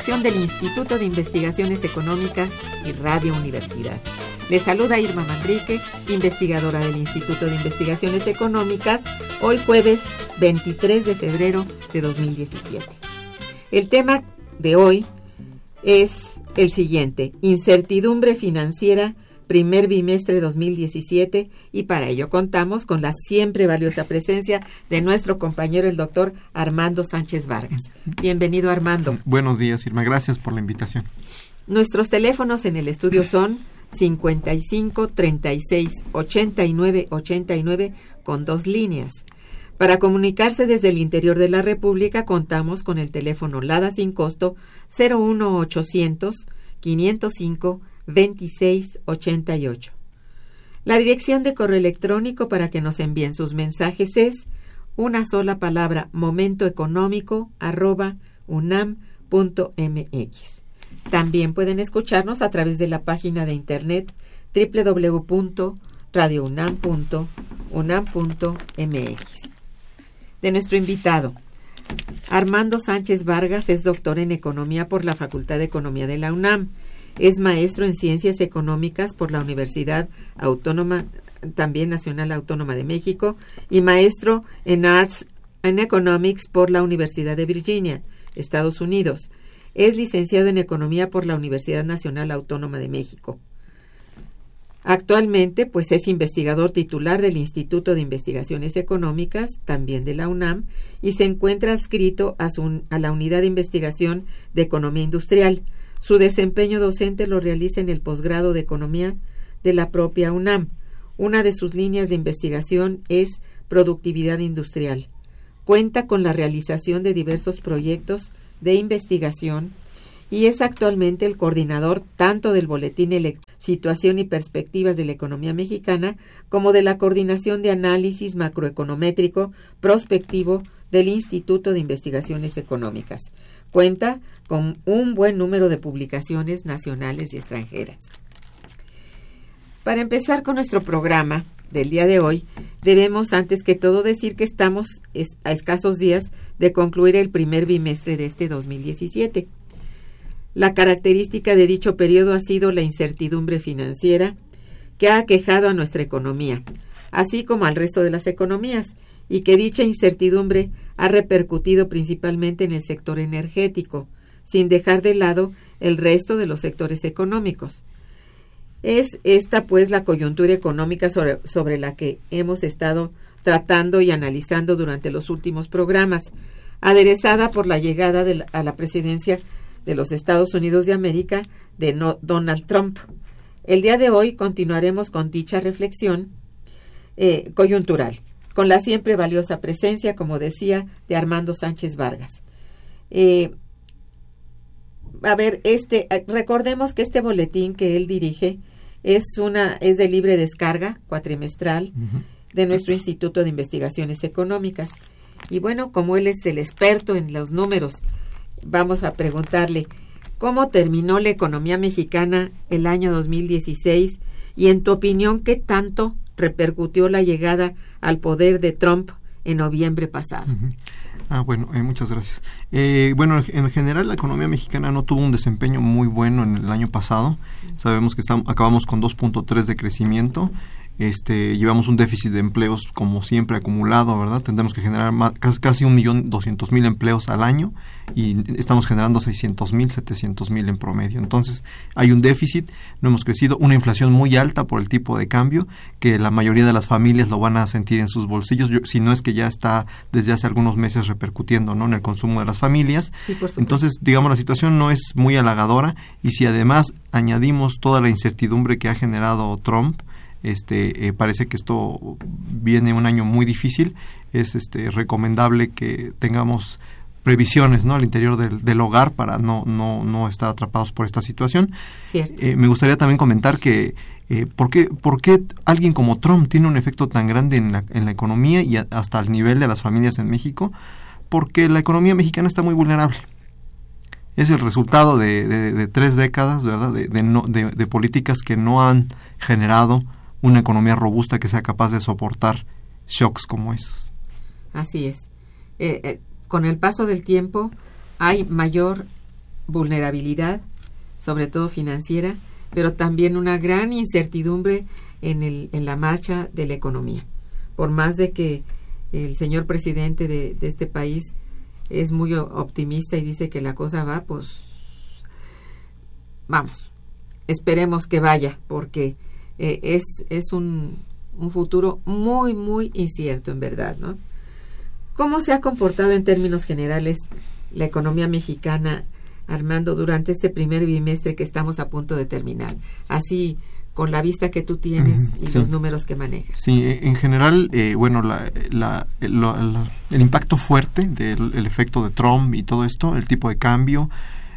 Coproducción del Instituto de Investigaciones Económicas y Radio Universidad. Les saluda Irma Manrique, investigadora del Instituto de Investigaciones Económicas, hoy jueves 23 de febrero de 2017. El tema de hoy es el siguiente, incertidumbre financiera primer bimestre 2017 y para ello contamos con la siempre valiosa presencia de nuestro compañero el doctor Armando Sánchez Vargas. Bienvenido Armando. Buenos días Irma, gracias por la invitación. Nuestros teléfonos en el estudio son 55 36 89 89 con dos líneas. Para comunicarse desde el interior de la República contamos con el teléfono LADA sin costo 01800 505 2688. La dirección de correo electrónico para que nos envíen sus mensajes es una sola palabra momentoeconómico arroba unam.mx. También pueden escucharnos a través de la página de internet www.radiounam.unam.mx. De nuestro invitado, Armando Sánchez Vargas es doctor en Economía por la Facultad de Economía de la UNAM. Es maestro en Ciencias Económicas por la Universidad Autónoma, también Nacional Autónoma de México, y maestro en Arts and Economics por la Universidad de Virginia, Estados Unidos. Es licenciado en Economía por la Universidad Nacional Autónoma de México. Actualmente, pues es investigador titular del Instituto de Investigaciones Económicas, también de la UNAM, y se encuentra adscrito a, su, a la Unidad de Investigación de Economía Industrial. Su desempeño docente lo realiza en el posgrado de Economía de la propia UNAM. Una de sus líneas de investigación es productividad industrial. Cuenta con la realización de diversos proyectos de investigación y es actualmente el coordinador tanto del Boletín Situación y Perspectivas de la Economía Mexicana como de la Coordinación de Análisis Macroeconométrico Prospectivo del Instituto de Investigaciones Económicas. Cuenta con un buen número de publicaciones nacionales y extranjeras. Para empezar con nuestro programa del día de hoy, debemos antes que todo decir que estamos a escasos días de concluir el primer bimestre de este 2017. La característica de dicho periodo ha sido la incertidumbre financiera que ha aquejado a nuestra economía, así como al resto de las economías, y que dicha incertidumbre ha repercutido principalmente en el sector energético, sin dejar de lado el resto de los sectores económicos. Es esta pues la coyuntura económica sobre, sobre la que hemos estado tratando y analizando durante los últimos programas, aderezada por la llegada a la presidencia de los Estados Unidos de América de Donald Trump. El día de hoy continuaremos con dicha reflexión eh, coyuntural, con la siempre valiosa presencia, como decía, de Armando Sánchez Vargas. Eh, a ver, este, recordemos que este boletín que él dirige es una, es de libre descarga cuatrimestral. Uh -huh de nuestro Instituto de Investigaciones Económicas. Y bueno, como él es el experto en los números, vamos a preguntarle cómo terminó la economía mexicana el año 2016 y en tu opinión, ¿qué tanto repercutió la llegada al poder de Trump en noviembre pasado? Uh -huh. Ah, bueno, eh, muchas gracias. Eh, bueno, en general la economía mexicana no tuvo un desempeño muy bueno en el año pasado. Sabemos que estamos, acabamos con 2.3 de crecimiento este, llevamos un déficit de empleos como siempre acumulado, ¿verdad? Tendremos que generar más, casi un millón doscientos mil empleos al año y estamos generando seiscientos mil, setecientos mil en promedio. Entonces hay un déficit, no hemos crecido, una inflación muy alta por el tipo de cambio que la mayoría de las familias lo van a sentir en sus bolsillos, Yo, si no es que ya está desde hace algunos meses repercutiendo, ¿no? En el consumo de las familias. Sí, por Entonces, digamos, la situación no es muy halagadora y si además añadimos toda la incertidumbre que ha generado Trump, este eh, parece que esto viene un año muy difícil. Es este recomendable que tengamos previsiones no al interior del, del hogar para no, no, no estar atrapados por esta situación. Eh, me gustaría también comentar que eh, ¿por, qué, ¿por qué alguien como Trump tiene un efecto tan grande en la, en la economía y a, hasta el nivel de las familias en México? Porque la economía mexicana está muy vulnerable. Es el resultado de, de, de tres décadas ¿verdad? De, de, no, de, de políticas que no han generado una economía robusta que sea capaz de soportar shocks como esos. Así es. Eh, eh, con el paso del tiempo hay mayor vulnerabilidad, sobre todo financiera, pero también una gran incertidumbre en, el, en la marcha de la economía. Por más de que el señor presidente de, de este país es muy optimista y dice que la cosa va, pues vamos, esperemos que vaya, porque eh, es, es un, un, futuro muy, muy incierto, en verdad, ¿no? ¿Cómo se ha comportado en términos generales la economía mexicana, Armando, durante este primer bimestre que estamos a punto de terminar? Así, con la vista que tú tienes y sí. los números que manejas. Sí, en general, eh, bueno, la, la, la, el impacto fuerte del el efecto de Trump y todo esto, el tipo de cambio,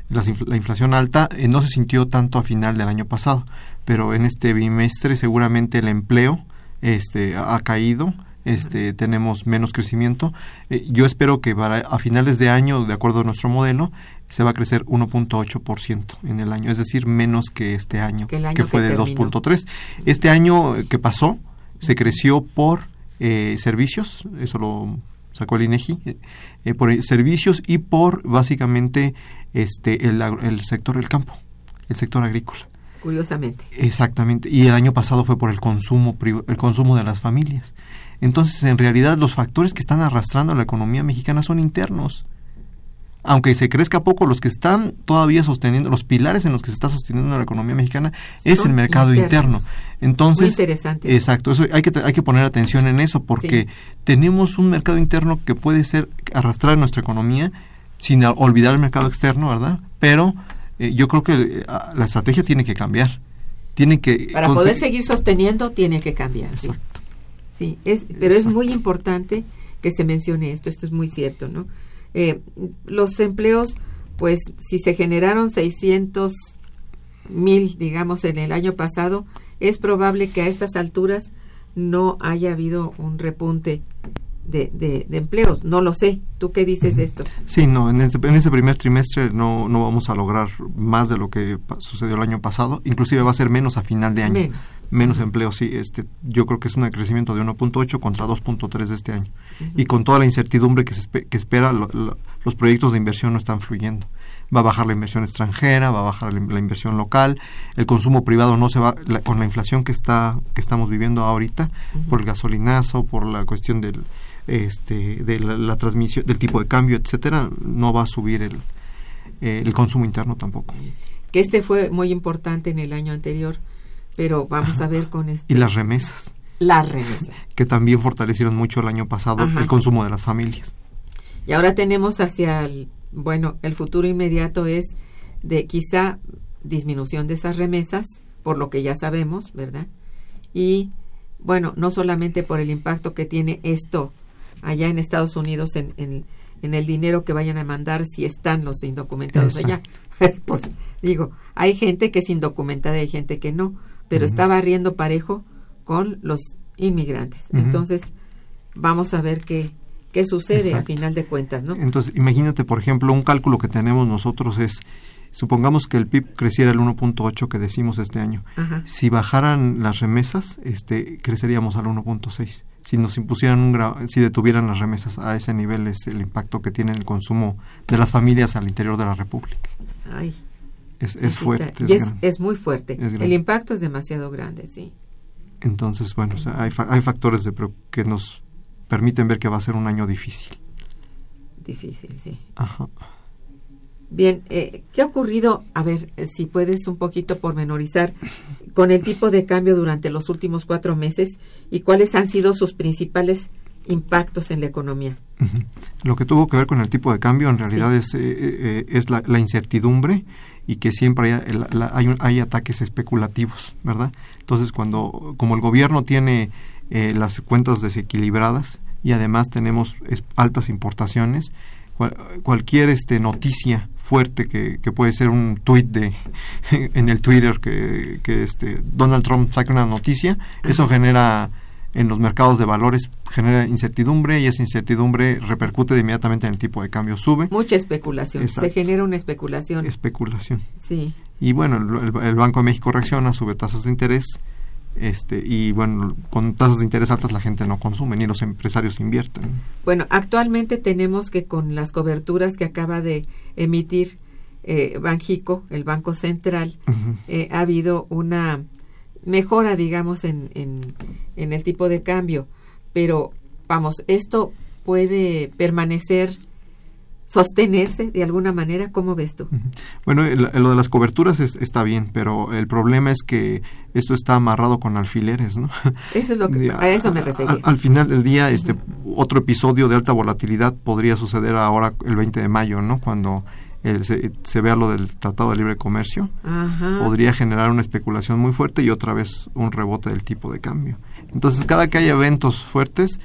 la, la inflación alta, eh, no se sintió tanto a final del año pasado pero en este bimestre seguramente el empleo este ha caído este tenemos menos crecimiento. Eh, yo espero que para a finales de año de acuerdo a nuestro modelo se va a crecer 1.8% en el año es decir menos que este año que, año que fue que de 2.3 este año que pasó se creció por eh, servicios eso lo sacó el INEGI eh, por servicios y por básicamente este el, el sector del campo el sector agrícola curiosamente. Exactamente. Y el año pasado fue por el consumo, el consumo de las familias. Entonces, en realidad, los factores que están arrastrando a la economía mexicana son internos. Aunque se crezca poco, los que están todavía sosteniendo, los pilares en los que se está sosteniendo la economía mexicana es el mercado internos. interno. Entonces, Muy interesante. Exacto, eso hay que hay que poner atención en eso porque sí. tenemos un mercado interno que puede ser arrastrar nuestra economía sin olvidar el mercado externo, ¿verdad? Pero eh, yo creo que eh, la estrategia tiene que cambiar. Tiene que para poder seguir sosteniendo tiene que cambiar. Exacto. Sí, sí es, pero Exacto. es muy importante que se mencione esto. Esto es muy cierto, ¿no? Eh, los empleos, pues, si se generaron 600 mil, digamos, en el año pasado, es probable que a estas alturas no haya habido un repunte de, de, de, empleos. No lo sé. ¿Tú qué dices de esto? Sí, no, en este, en este primer trimestre no, no, vamos a lograr más de lo que sucedió el año pasado. Inclusive va a ser menos a final de año. Menos. Menos uh -huh. empleo, sí. Este, yo creo que es un crecimiento de 1.8 contra 2.3 de este año. Uh -huh. Y con toda la incertidumbre que, se espe que espera, lo, lo, los proyectos de inversión no están fluyendo va a bajar la inversión extranjera, va a bajar la, la inversión local, el consumo privado no se va la, con la inflación que está que estamos viviendo ahorita uh -huh. por el gasolinazo, por la cuestión del este de la, la transmisión del tipo de cambio, etcétera, no va a subir el eh, el consumo interno tampoco. Que este fue muy importante en el año anterior Pero vamos a ver con esto. Y las remesas. Las remesas. Que también fortalecieron mucho el año pasado Ajá. el consumo de las familias. Y ahora tenemos hacia el, bueno, el futuro inmediato es de quizá disminución de esas remesas, por lo que ya sabemos, ¿verdad? Y bueno, no solamente por el impacto que tiene esto allá en Estados Unidos en, en, en el dinero que vayan a mandar si están los indocumentados allá. pues digo, hay gente que es indocumentada y hay gente que no, pero está barriendo parejo con los inmigrantes. Entonces, vamos a ver qué, qué sucede a Exacto. final de cuentas, ¿no? Entonces, imagínate, por ejemplo, un cálculo que tenemos nosotros es, supongamos que el PIB creciera el 1.8 que decimos este año. Ajá. Si bajaran las remesas, este, creceríamos al 1.6. Si nos impusieran un gra- si detuvieran las remesas a ese nivel es el impacto que tiene el consumo de las familias al interior de la República. Ay, Es, fuerte. es y es, muy fuerte. el impacto es demasiado grande, sí. Entonces, bueno, o sea, hay, fa- hay factores de que nos permiten ver que va a ser un año difícil. Difícil, sí. Ajá. Bien, eh, ¿qué ha ocurrido? A ver, eh, si puedes un poquito pormenorizar con el tipo de cambio durante los últimos cuatro meses y cuáles han sido sus principales impactos en la economía. Lo que tuvo que ver con el tipo de cambio en realidad es, eh, eh, es la, la incertidumbre y que siempre hay, la- hay, ataques especulativos, ¿verdad? Entonces, cuando, como el gobierno tiene eh, las cuentas desequilibradas y además tenemos es- altas importaciones, cual- cualquier este noticia fuerte que, que puede ser un tuit de en el Twitter que, que este Donald Trump saque una noticia, eso genera en los mercados de valores genera incertidumbre y esa incertidumbre repercute de inmediatamente en el tipo de cambio sube Mucha especulación. Exacto. Se genera una especulación. especulación Sí. y bueno el Banco de México reacciona sube tasas de interés este y bueno con tasas de interés altas la gente no consume ni los empresarios invierten Bueno, actualmente tenemos que con las coberturas que acaba de emitir eh, Banjico, el Banco Central, eh, ha habido una mejora, digamos, en, en, en el tipo de cambio. Pero, vamos, esto puede permanecer, sostenerse de alguna manera. ¿Cómo ves tú? Bueno, lo de las coberturas es- está bien, pero el problema es que esto está amarrado con alfileres, ¿no? Eso es lo que, a eso me refería. Al, al final del día, este otro episodio de alta volatilidad podría suceder ahora el 20 de mayo, ¿no? Cuando el- se, se vea lo del Tratado de Libre Comercio, Ajá. podría generar una especulación muy fuerte y otra vez un rebote del tipo de cambio. Entonces, cada que haya eventos fuertes,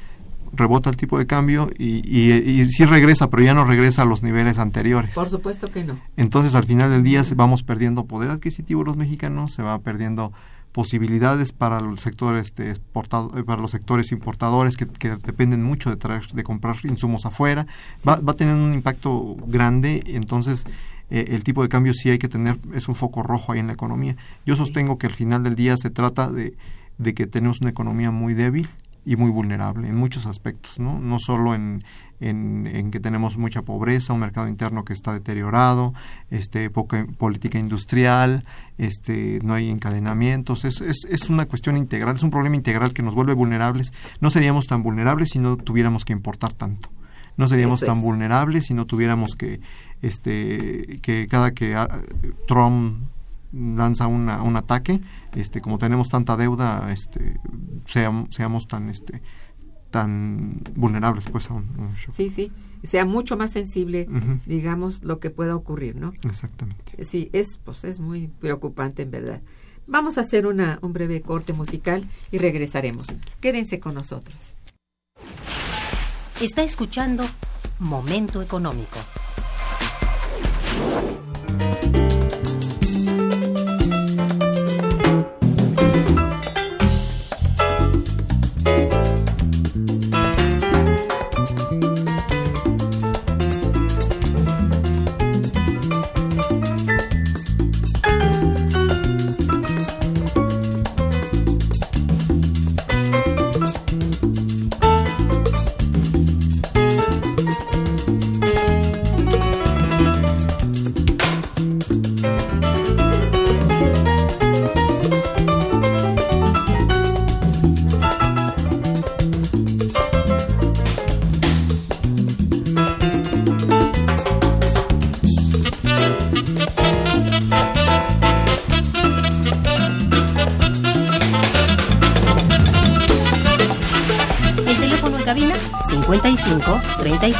rebota el tipo de cambio y, y, y sí regresa, pero ya no regresa a los niveles anteriores. Por supuesto que no. Entonces, al final del día vamos perdiendo poder adquisitivo los mexicanos, se va perdiendo posibilidades para el sector este exportado, eh, para los sectores importadores que, que dependen mucho de traer, de comprar insumos afuera, va, va a tener un impacto grande, entonces eh, el tipo de cambio sí hay que tener, es un foco rojo ahí en la economía. Yo sostengo que al final del día se trata de, de que tenemos una economía muy débil y muy vulnerable en muchos aspectos, ¿no? No solo en, en, en que tenemos mucha pobreza, un mercado interno que está deteriorado, este, poca política industrial, este, no hay encadenamientos, es, es, es una cuestión integral, es un problema integral que nos vuelve vulnerables. No seríamos tan vulnerables si no tuviéramos que importar tanto. No seríamos tan es. vulnerables si no tuviéramos que, este, que cada que ah, Trump lanza una, un ataque, este, como tenemos tanta deuda, este, seamos, seamos tan, este, tan vulnerables pues a un, a un shock. Sí, sí. Sea mucho más sensible, digamos, lo que pueda ocurrir, ¿no? Exactamente. Sí, es, pues, es muy preocupante en verdad. Vamos a hacer una, un breve corte musical y regresaremos. Quédense con nosotros. Está escuchando Momento Económico.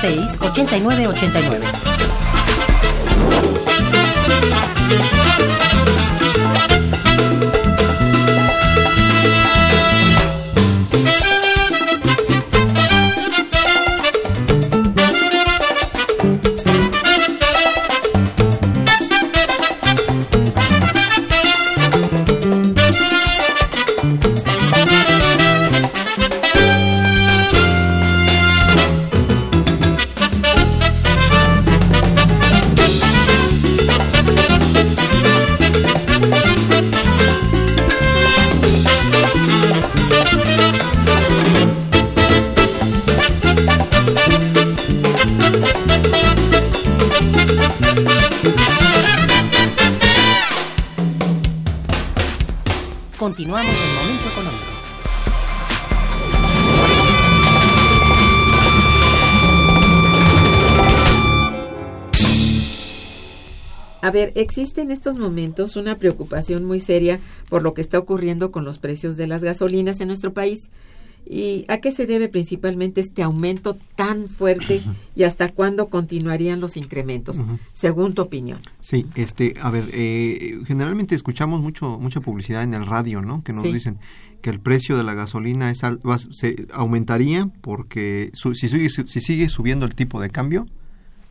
36 ver, existe en estos momentos una preocupación muy seria por lo que está ocurriendo con los precios de las gasolinas en nuestro país. ¿Y a qué se debe principalmente este aumento tan fuerte y hasta cuándo continuarían los incrementos, según tu opinión? Sí, este, a ver, eh, generalmente escuchamos mucho mucha publicidad en el radio, ¿no? Que nos Sí. dicen que el precio de la gasolina es al- va- se aumentaría porque su- si, sigue, si sigue subiendo el tipo de cambio,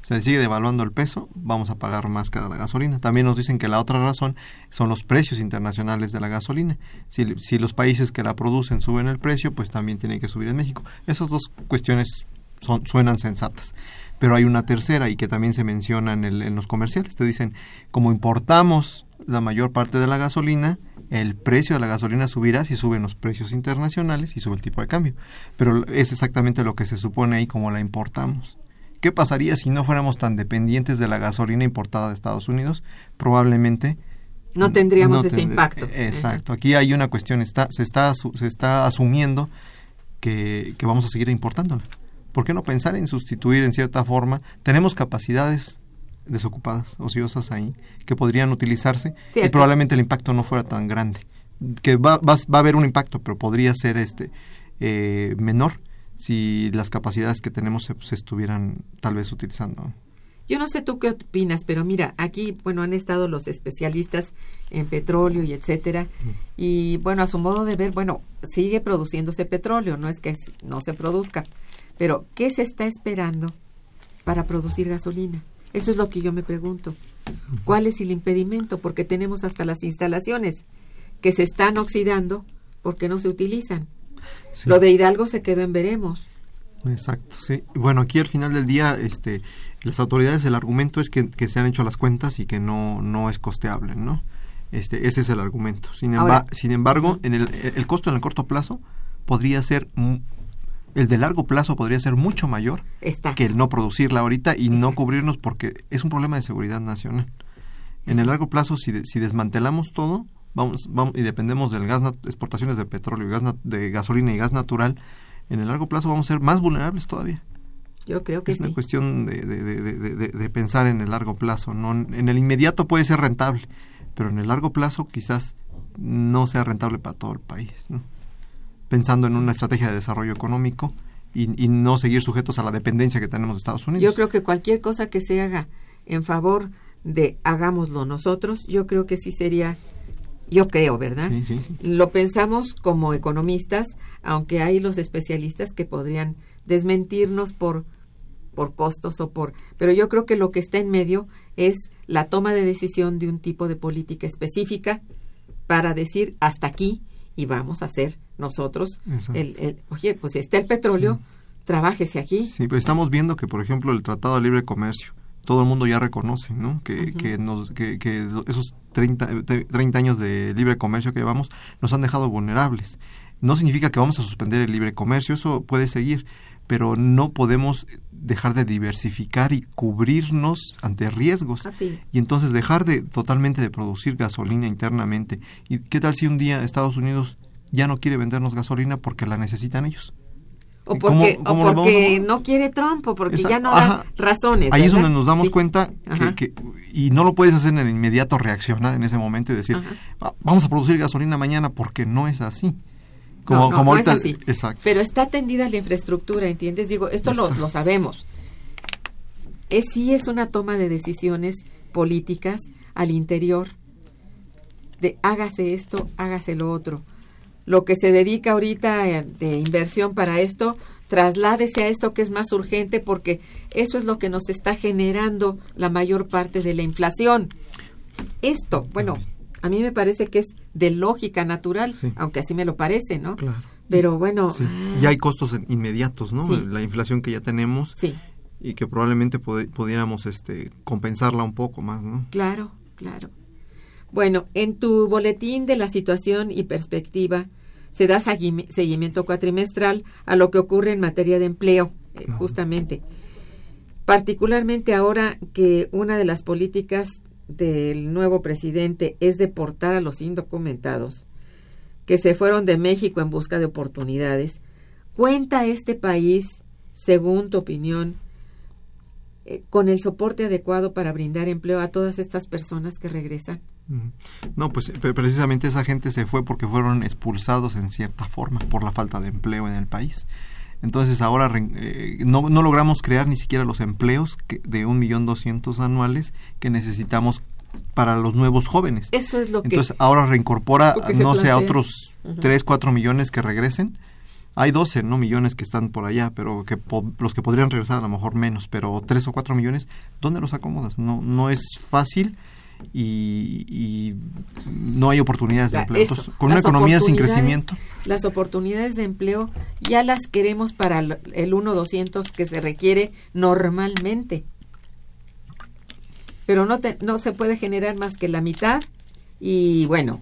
se sigue devaluando el peso, vamos a pagar más cara la gasolina. También nos dicen que la otra razón son los precios internacionales de la gasolina. Si, si los países que la producen suben el precio, pues también tiene que subir en México. Esas dos cuestiones son, suenan sensatas. Pero hay una tercera y que también se menciona en, el- en los comerciales. Te dicen, como importamos la mayor parte de la gasolina, el precio de la gasolina subirá si suben los precios internacionales y sube el tipo de cambio. Pero es exactamente lo que se supone ahí como la importamos. ¿Qué pasaría si no fuéramos tan dependientes de la gasolina importada de Estados Unidos? Probablemente No tendríamos ese impacto. Exacto. Aquí hay una cuestión, está, se, está, se está asumiendo que, que vamos a seguir importándola. ¿Por qué no pensar en sustituir en cierta forma? Tenemos capacidades desocupadas, ociosas ahí, que podrían utilizarse y probablemente el impacto no fuera tan grande. Que va, va, va a haber un impacto, pero podría ser este eh, menor si las capacidades que tenemos se, se estuvieran tal vez utilizando. Yo no sé tú qué opinas, pero mira, aquí, bueno, han estado los especialistas en petróleo y etcétera, y bueno, a su modo de ver, bueno, sigue produciéndose petróleo, no es que no se produzca, pero ¿qué se está esperando para producir gasolina? Eso es lo que yo me pregunto. ¿Cuál es el impedimento? Porque tenemos hasta las instalaciones que se están oxidando porque no se utilizan. Sí. Lo de Hidalgo se quedó en veremos. Exacto, sí. Bueno, aquí al final del día, este, las autoridades, el argumento es que, que se han hecho las cuentas y que no, no es costeable, ¿no? Este, ese es el argumento. Sin, Ahora- emba- sin embargo, en el, el costo en el corto plazo podría ser, el de largo plazo podría ser mucho mayor Está. que el no producirla ahorita y no cubrirnos porque es un problema de seguridad nacional. En el largo plazo, si, de- si desmantelamos todo vamos, vamos y dependemos del gas, exportaciones de petróleo, gas de gasolina y gas natural, en el largo plazo vamos a ser más vulnerables todavía. Yo creo que Es una cuestión de, de- de- de- de- de pensar en el largo plazo. No, en el inmediato puede ser rentable, pero en el largo plazo quizás no sea rentable para todo el país. ¿no? Pensando en una estrategia de desarrollo económico y, y no seguir sujetos a la dependencia que tenemos de Estados Unidos. Yo creo que cualquier cosa que se haga en favor de hagámoslo nosotros, yo creo que sí sería, yo creo, ¿verdad? Sí, sí, sí. Lo pensamos como economistas, aunque hay los especialistas que podrían desmentirnos por por costos o por pero yo creo que lo que está en medio es la toma de decisión de un tipo de política específica para decir hasta aquí y vamos a hacer nosotros el, el- oye pues si está el petróleo trabájese aquí Sí, pero estamos viendo que, por ejemplo, el Tratado de Libre Comercio, todo el mundo ya reconoce, ¿no? Que, que, nos, que, que esos 30, eh, 30 años de libre comercio que llevamos nos han dejado vulnerables. No significa que vamos a suspender el libre comercio, eso puede seguir, pero no podemos dejar de diversificar y cubrirnos ante riesgos. Así. Y entonces dejar de totalmente de producir gasolina internamente. ¿Y qué tal si un día Estados Unidos ya no quiere vendernos gasolina porque la necesitan ellos? O ¿Y cómo- porque, cómo o porque no quiere Trump, o porque Exacto. ya no da razones. Ahí es donde nos damos Sí. cuenta que, que- y no lo puedes hacer en el inmediato reaccionar en ese momento y decir Ajá. "Va- vamos a producir gasolina mañana porque no es así Como, no, no, como no ahorita, es así. Exacto. Pero está atendida la infraestructura, ¿entiendes? Digo, esto lo, lo sabemos. Es, sí es una toma de decisiones políticas al interior de hágase esto, hágase lo otro. Lo que se dedica ahorita eh, de inversión para esto, trasládese a esto que es más urgente porque eso es lo que nos está generando la mayor parte de la inflación. Esto, bueno, a mí me parece que es de lógica natural, Sí. aunque así me lo parece, ¿no? Claro. Pero bueno, Sí. Ya hay costos inmediatos, ¿no? Sí. La inflación que ya tenemos y que probablemente pudiéramos este, compensarla un poco más, ¿no? claro, claro. Bueno, en tu boletín de la situación y perspectiva se da seguimi- seguimiento cuatrimestral a lo que ocurre en materia de empleo, eh, justamente. Particularmente ahora que una de las políticas del nuevo presidente es deportar a los indocumentados que se fueron de México en busca de oportunidades. ¿Cuenta este país, según tu opinión, eh, con el soporte adecuado para brindar empleo a todas estas personas que regresan? No, pues pre- precisamente esa gente se fue porque fueron expulsados en cierta forma por la falta de empleo en el país. Entonces ahora eh, no, no logramos crear ni siquiera los empleos que, de un millón doscientos anuales que necesitamos para los nuevos jóvenes. Eso es lo que... Entonces ahora reincorpora, no sé, a otros Ujú. 3, 4 millones que regresen. Hay 12, ¿no? Millones que están por allá, pero que po- los que podrían regresar a lo mejor menos, pero 3 o 4 millones, ¿dónde los acomodas? No, no es fácil y, y no hay oportunidades de empleo. eso, Entonces, con una economía sin crecimiento, Las oportunidades de empleo ya las queremos para el el 1-200 que se requiere normalmente. Pero no, te- no se puede generar más que la mitad y bueno,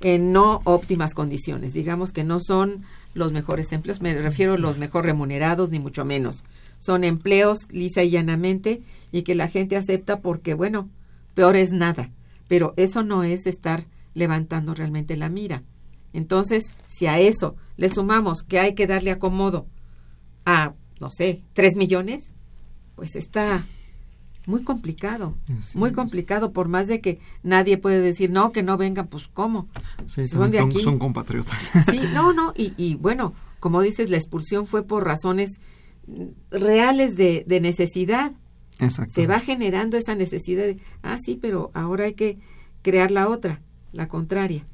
en no óptimas condiciones. Digamos que no son los mejores empleos, me refiero a los mejor remunerados, ni mucho menos. Son empleos lisa y llanamente y que la gente acepta porque, bueno, peor es nada. Pero eso no es estar levantando realmente la mira. Entonces, si a eso le sumamos que hay que darle acomodo a, no sé, tres millones, pues está muy complicado, Así muy es. complicado, por más de que nadie puede decir, no, que no vengan, pues ¿cómo? sí, son de son, aquí. son compatriotas. Sí, no, no, y, y bueno, como dices, la expulsión fue por razones reales de, de necesidad. Se va generando esa necesidad de, ah, sí, pero ahora hay que crear la otra, la contraria.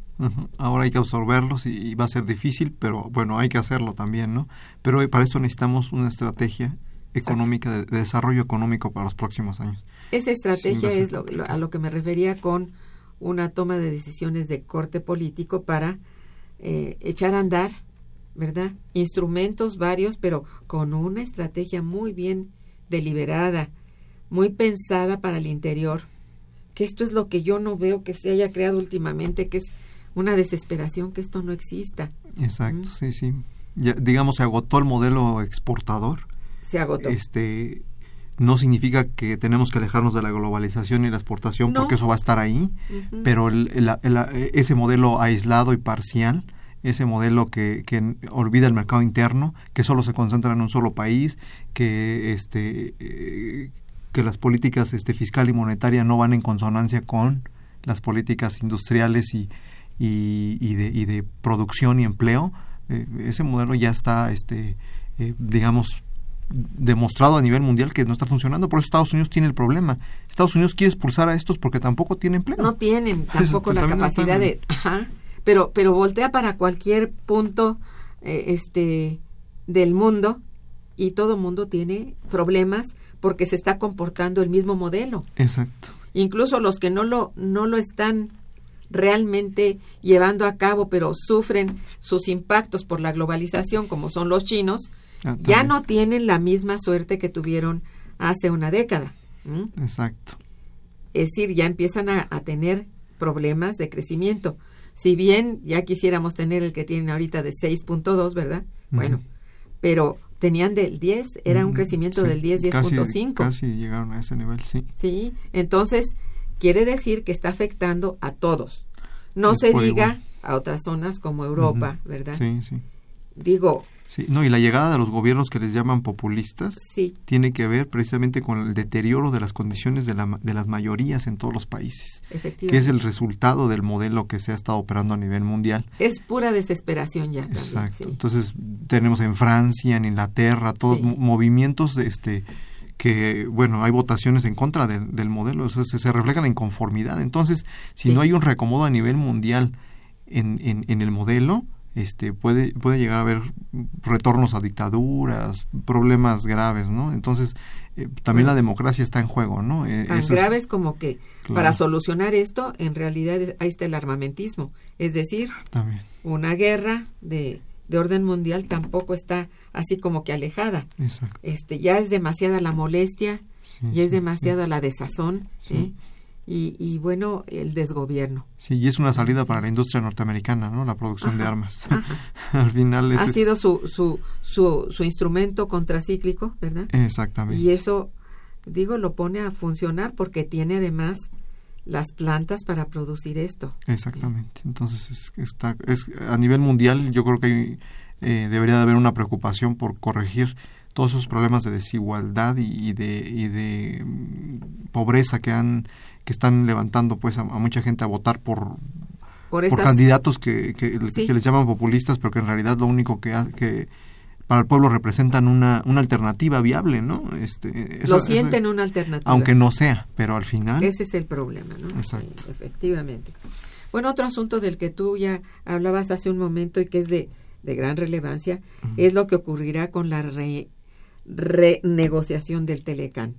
Ahora hay que absorberlos y, y va a ser difícil, pero bueno, hay que hacerlo también, ¿no? Pero para esto necesitamos una estrategia económica, de, de desarrollo económico para los próximos años. Esa estrategia es lo- lo- a lo que me refería con una toma de decisiones de corte político para eh, echar a andar, ¿verdad? Instrumentos varios, pero con una estrategia muy bien deliberada, muy pensada para el interior. Que esto es lo que yo no veo que se haya creado últimamente, que es una desesperación que esto no exista. Exacto, Mm. sí, sí. Ya, digamos, se agotó el modelo exportador. Se agotó. Este no significa que tenemos que alejarnos de la globalización y la exportación No. porque eso va a estar ahí, pero el- el- el- ese modelo aislado y parcial, ese modelo que, que olvida el mercado interno, que solo se concentra en un solo país, que este eh, que las políticas este fiscal y monetaria no van en consonancia con las políticas industriales y, y, y de, y de producción y empleo, eh, ese modelo ya está este eh, digamos demostrado a nivel mundial que no está funcionando, por eso Estados Unidos tiene el problema. Estados Unidos quiere expulsar a estos porque tampoco tiene empleo. no tienen tampoco la no capacidad de ajá, pero pero voltea para cualquier punto eh, este del mundo y todo mundo tiene problemas porque se está comportando el mismo modelo Exacto. incluso los que no lo no lo están realmente llevando a cabo pero sufren sus impactos por la globalización como son los chinos Ah, ya no tienen la misma suerte que tuvieron hace una década. Exacto. es decir, ya empiezan a, a tener problemas de crecimiento. Si bien ya quisiéramos tener el que tienen ahorita de 6.2, ¿verdad? Bueno, pero tenían del 10, era un Mm, crecimiento sí, del 10, casi- 10.5. Casi llegaron a ese nivel, sí. Sí, entonces quiere decir que está afectando a todos. No Es se diga igual. a otras zonas como Europa. ¿verdad? Sí, sí. Digo, Sí, no, y la llegada de los gobiernos que les llaman populistas Sí, tiene que ver precisamente con el deterioro de las condiciones de, la, de las mayorías en todos los países, que es el resultado del modelo que se ha estado operando a nivel mundial. Es pura desesperación ya también. Exacto. sí. Entonces tenemos en Francia, en Inglaterra, todos Sí. movimientos este que bueno hay votaciones en contra del, del modelo, eso se, se refleja la inconformidad. Entonces, si no hay un reacomodo a nivel mundial en, en, en el modelo, este puede puede llegar a haber retornos a dictaduras, problemas graves, ¿no? Entonces eh, también Bueno. la democracia está en juego, ¿no? Eh, Tan graves como que Claro. para solucionar esto, en realidad ahí está el armamentismo. Es decir, también. una guerra de, de orden mundial tampoco está así como que alejada. Exacto. Este, ya es demasiada la molestia Sí, y es sí, demasiada la desazón Sí. Y, y bueno, el desgobierno. Sí, y es una salida para la industria norteamericana, ¿no? La producción de Ajá, armas. ajá. Al final Ha sido su, su, su, su instrumento contracíclico, ¿verdad? Exactamente. Y eso, digo, lo pone a funcionar porque tiene además las plantas para producir esto. Exactamente. Entonces, es, está, es, a nivel mundial yo creo que hay, eh, debería de haber una preocupación por corregir todos esos problemas de desigualdad y, y de, y de mm, pobreza que han que están levantando pues a, a mucha gente a votar por, Por candidatos que, que, Sí. que les llaman populistas, pero que en realidad lo único que, que para el pueblo representan una, una alternativa viable, ¿no? Este, eso- lo eso- sienten una alternativa. aunque no sea, pero al final Ese es el problema, ¿no? Exacto. Sí, efectivamente. Bueno, otro asunto del que tú ya hablabas hace un momento y que es de, de gran relevancia es lo que ocurrirá con la re- renegociación del Telecán.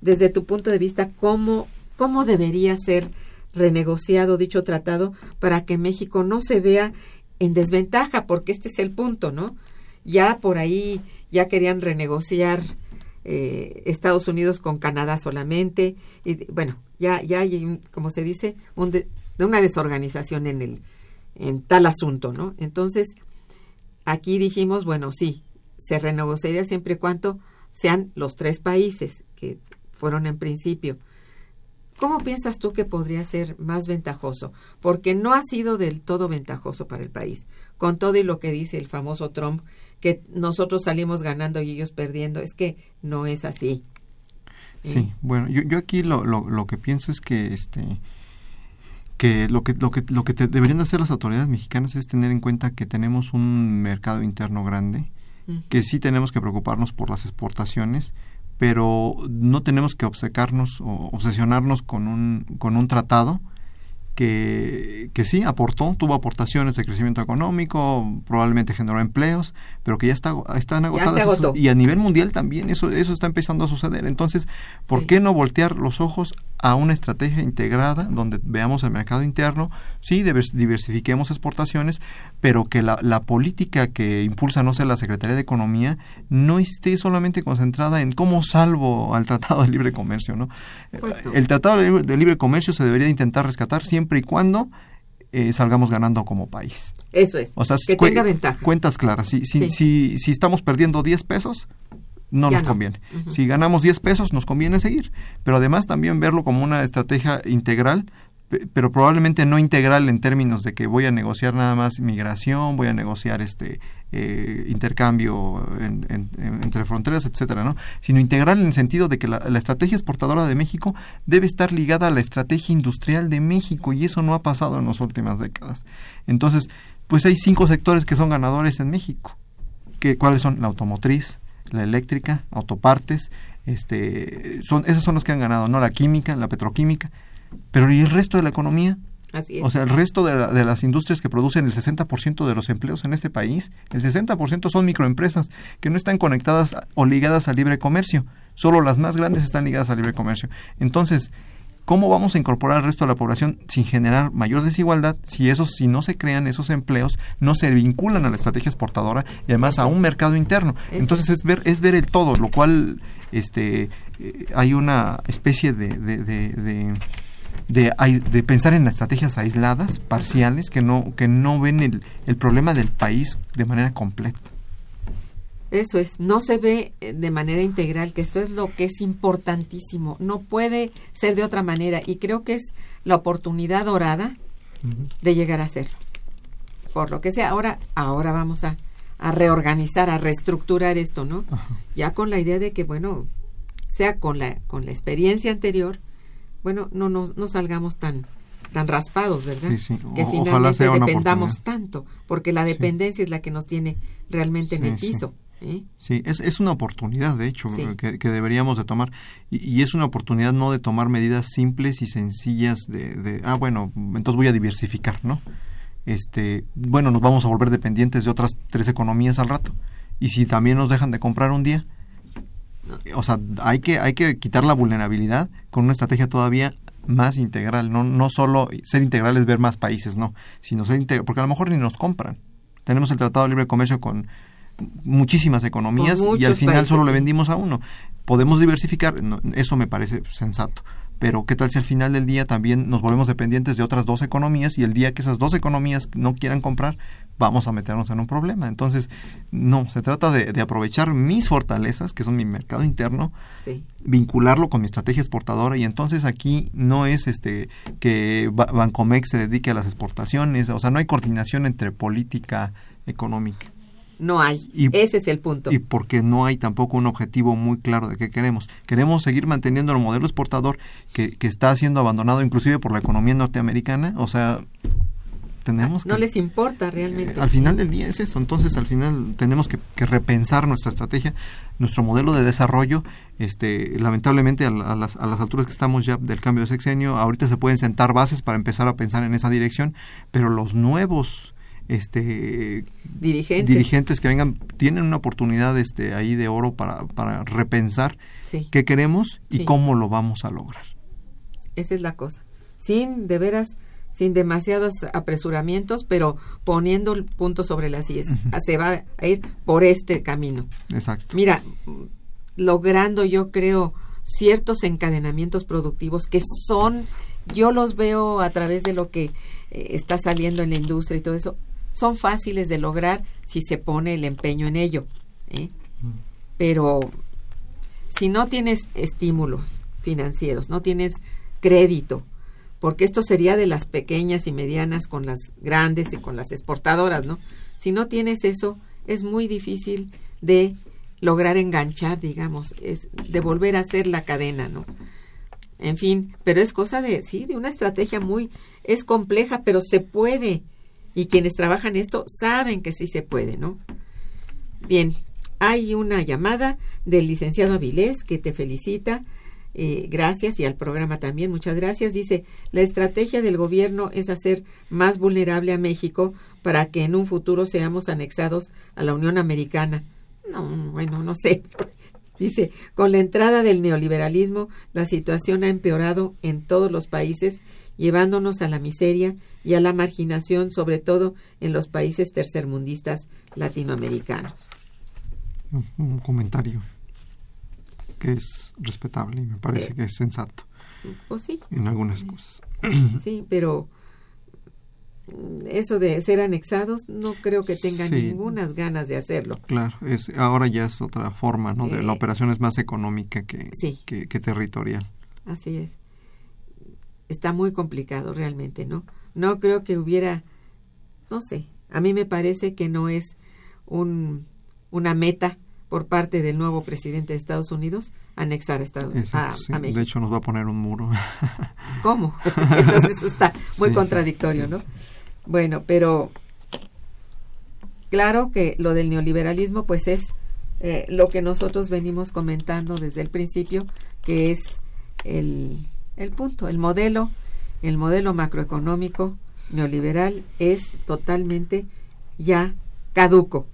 Desde tu punto de vista, ¿cómo, ¿cómo debería ser renegociado dicho tratado para que México no se vea en desventaja? Porque este es el punto, ¿no? Ya por ahí ya querían renegociar eh, Estados Unidos con Canadá solamente y bueno ya ya hay como se dice un de una desorganización en el en tal asunto no entonces aquí dijimos bueno sí se renegociaría siempre y cuando sean los tres países que fueron en principio ¿Cómo piensas tú que podría ser más ventajoso? Porque no ha sido del todo ventajoso para el país. Con todo y lo que dice el famoso Trump, que nosotros salimos ganando y ellos perdiendo, es que no es así. ¿Eh? Sí, bueno, yo, yo aquí lo, lo, lo que pienso es que este que lo que lo que lo que te- deberían de hacer las autoridades mexicanas es tener en cuenta que tenemos un mercado interno grande, que sí tenemos que preocuparnos por las exportaciones, pero no tenemos que obcecarnos o obsesionarnos con un con un tratado que, que sí aportó, tuvo aportaciones de crecimiento económico, probablemente generó empleos, pero que ya está, están agotadas. se agotó. esas- y a nivel mundial también eso, eso está empezando a suceder. Entonces, ¿por Sí. qué no voltear los ojos a una estrategia integrada donde veamos el mercado interno? Sí, divers- diversifiquemos exportaciones, pero que la, la política que impulsa, no sé, la Secretaría de Economía no esté solamente concentrada en cómo salvo al Tratado de Libre Comercio, ¿no? Pues. El Tratado de Libre, de Libre Comercio se debería de intentar rescatar siempre y cuando eh, salgamos ganando como país. Eso es. O sea, que tenga ventaja. Cuentas claras. Si, si, Sí. si, si estamos perdiendo 10 pesos, no Ya nos no. conviene. Si ganamos 10 pesos, nos conviene seguir. Pero además también verlo como una estrategia integral, pe- pero probablemente no integral en términos de que voy a negociar nada más migración, voy a negociar este eh, intercambio en- en- en- entre fronteras, etcétera, ¿no? Sino integral en el sentido de que la, la estrategia exportadora de México debe estar ligada a la estrategia industrial de México y eso no ha pasado en las últimas décadas. Entonces, pues hay cinco sectores que son ganadores en México. que ¿Cuáles son? La automotriz, la eléctrica, autopartes, este, son, esas son las que han ganado, no la química, la petroquímica, pero ¿y el resto de la economía? Así es. O sea, el resto de, la- de las industrias que producen el 60% de los empleos en este país, el 60% son microempresas que no están conectadas o ligadas al libre comercio. Solo las más grandes están ligadas al libre comercio. Entonces, ¿cómo vamos a incorporar al resto de la población sin generar mayor desigualdad si esos, si no se crean esos empleos, no se vinculan a la estrategia exportadora y además a un mercado interno? Entonces es ver, es ver el todo, lo cual este eh, hay una especie de, de, de- de- de, de pensar en estrategias aisladas, parciales, que no, que no ven el, el problema del país de manera completa. Eso es, no se ve eh, de manera integral, que esto es lo que es importantísimo. No puede ser de otra manera y creo que es la oportunidad dorada de llegar a hacerlo. Por lo que sea, ahora, ahora vamos a, a reorganizar, a reestructurar esto, ¿no? Ya con la idea de que, bueno, sea con la, con la experiencia anterior, bueno, no, no, no salgamos tan, tan raspados, ¿verdad? Sí, sí. Que O- finalmente dependamos tanto, porque la dependencia es la que nos tiene realmente en el piso. ¿Eh? Sí, es, es una oportunidad, de hecho, Sí. que, que deberíamos de tomar. Y, y es una oportunidad no de tomar medidas simples y sencillas de, de, ah, bueno, entonces voy a diversificar, ¿no? Este, bueno, nos vamos a volver dependientes de otras tres economías al rato. Y si también nos dejan de comprar un día, o sea, hay que, hay que quitar la vulnerabilidad con una estrategia todavía más integral. No, no solo ser integral es ver más países, no, sino ser integral, porque a lo mejor ni nos compran. Tenemos el Tratado de Libre Comercio con muchísimas economías Con y al final países, solo le vendimos a uno. Podemos diversificar, no, eso me parece sensato. Pero qué tal si al final del día también nos volvemos dependientes de otras dos economías y el día que esas dos economías no quieran comprar, vamos a meternos en un problema. Entonces, no, se trata de, de aprovechar mis fortalezas, que son mi mercado interno, Sí. vincularlo con mi estrategia exportadora y entonces aquí no es este que Ba- Bancomex se dedique a las exportaciones, o sea, no hay coordinación entre política económica No hay. Y- Ese es el punto. y porque no hay tampoco un objetivo muy claro de qué queremos. Queremos seguir manteniendo el modelo exportador que, que está siendo abandonado inclusive por la economía norteamericana, o sea, tenemos no que- les importa realmente. eh, al final del día es eso. Entonces, al final tenemos que, que repensar nuestra estrategia, nuestro modelo de desarrollo. Este, lamentablemente, a, a las, a las alturas que estamos ya del cambio de sexenio, ahorita se pueden sentar bases para empezar a pensar en esa dirección, pero los nuevos este Dirigentes. dirigentes que vengan tienen una oportunidad este ahí de oro para, para repensar Sí. qué queremos y Sí. cómo lo vamos a lograr. Esa es la cosa. Sin, de veras, sin demasiados apresuramientos, pero poniendo el punto sobre las IES. Se va a ir por este camino. Exacto. Mira, logrando yo creo ciertos encadenamientos productivos que son, yo los veo a través de lo que eh, está saliendo en la industria y todo eso, son fáciles de lograr si se pone el empeño en ello. ¿eh? Pero si no tienes estímulos financieros, no tienes crédito, porque esto sería de las pequeñas y medianas con las grandes y con las exportadoras, ¿no? Si no tienes eso, es muy difícil de lograr enganchar, digamos, es de volver a hacer la cadena, ¿no? En fin, pero es cosa de, sí, de una estrategia muy, es compleja, pero se puede. Y quienes trabajan esto saben que sí se puede, ¿no? Bien, hay una llamada del licenciado Avilés que te felicita. eh, gracias y al programa también, muchas gracias. Dice, la estrategia del gobierno es hacer más vulnerable a México para que en un futuro seamos anexados a la Unión Americana. No, bueno, no sé. Dice, con la entrada del neoliberalismo, la situación ha empeorado en todos los países, llevándonos a la miseria y a la marginación, sobre todo en los países tercermundistas latinoamericanos. Un, comentario que es respetable y me parece Eh. que es sensato Pues sí, en algunas cosas. sí, pero mm, eso de ser anexados no creo que tengan Sí. ningunas ganas de hacerlo. Claro, es ahora ya es otra forma, ¿no? De la Eh, operación es más económica que, sí. que, que territorial. Así es. Está muy complicado realmente, ¿no? No creo que hubiera, no sé, a mí me parece que no es un, una meta por parte del nuevo presidente de Estados Unidos anexar a, Estados, Eso, a, sí, a México. de hecho, nos va a poner un muro. ¿Cómo? Entonces eso está muy Sí, contradictorio, sí, ¿no? Bueno, pero claro que lo del neoliberalismo pues es eh, lo que nosotros venimos comentando desde el principio, que es el, el punto, el modelo, el modelo macroeconómico neoliberal es totalmente ya caduco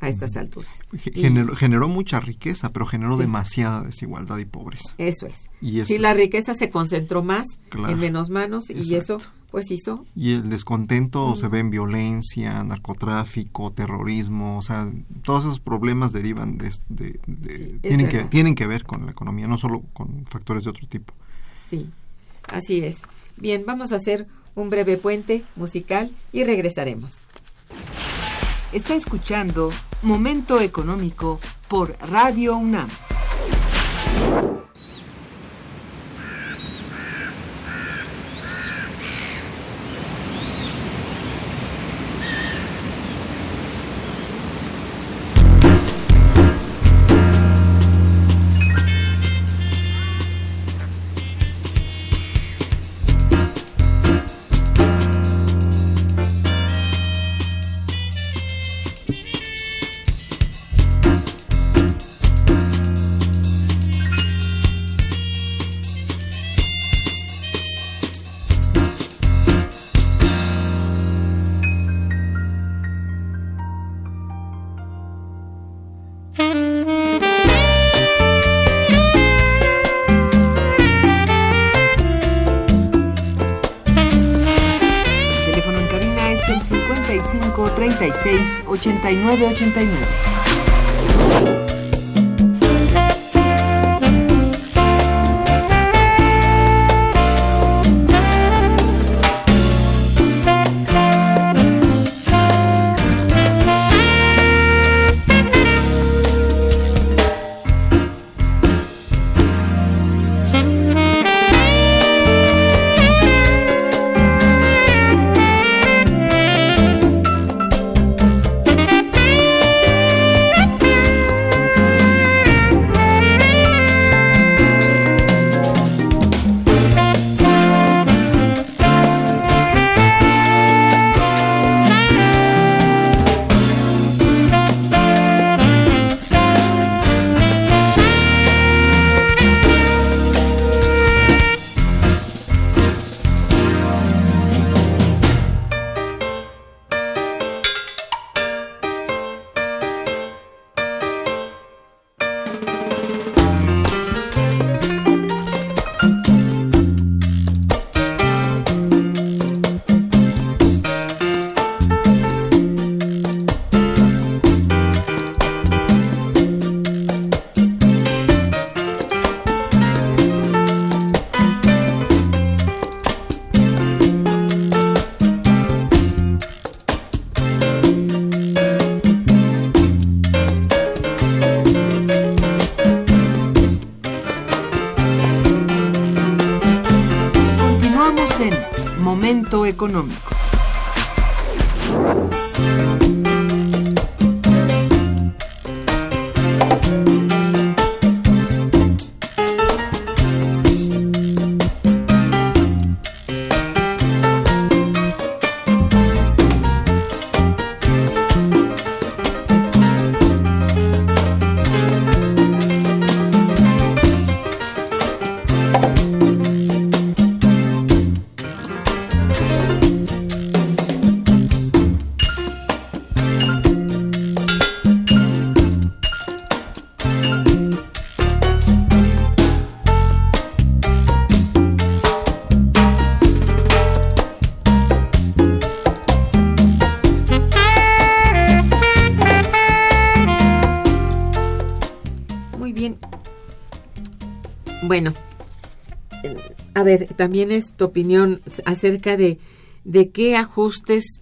a estas alturas. Y- Generó, mucha riqueza, pero generó Sí. demasiada desigualdad y pobreza. Eso es. Y eso Si la riqueza se concentró más Claro. en menos manos y eso pues hizo Y el descontento se ve en violencia, narcotráfico, terrorismo, o sea, todos esos problemas derivan de... de- de- Sí, es tienen, que, tienen que ver con la economía, no solo con factores de otro tipo. Sí, así es. Bien, vamos a hacer un breve puente musical y regresaremos. Está escuchando Momento Económico por Radio UNAM. 36 ver, también es tu opinión acerca de, de qué ajustes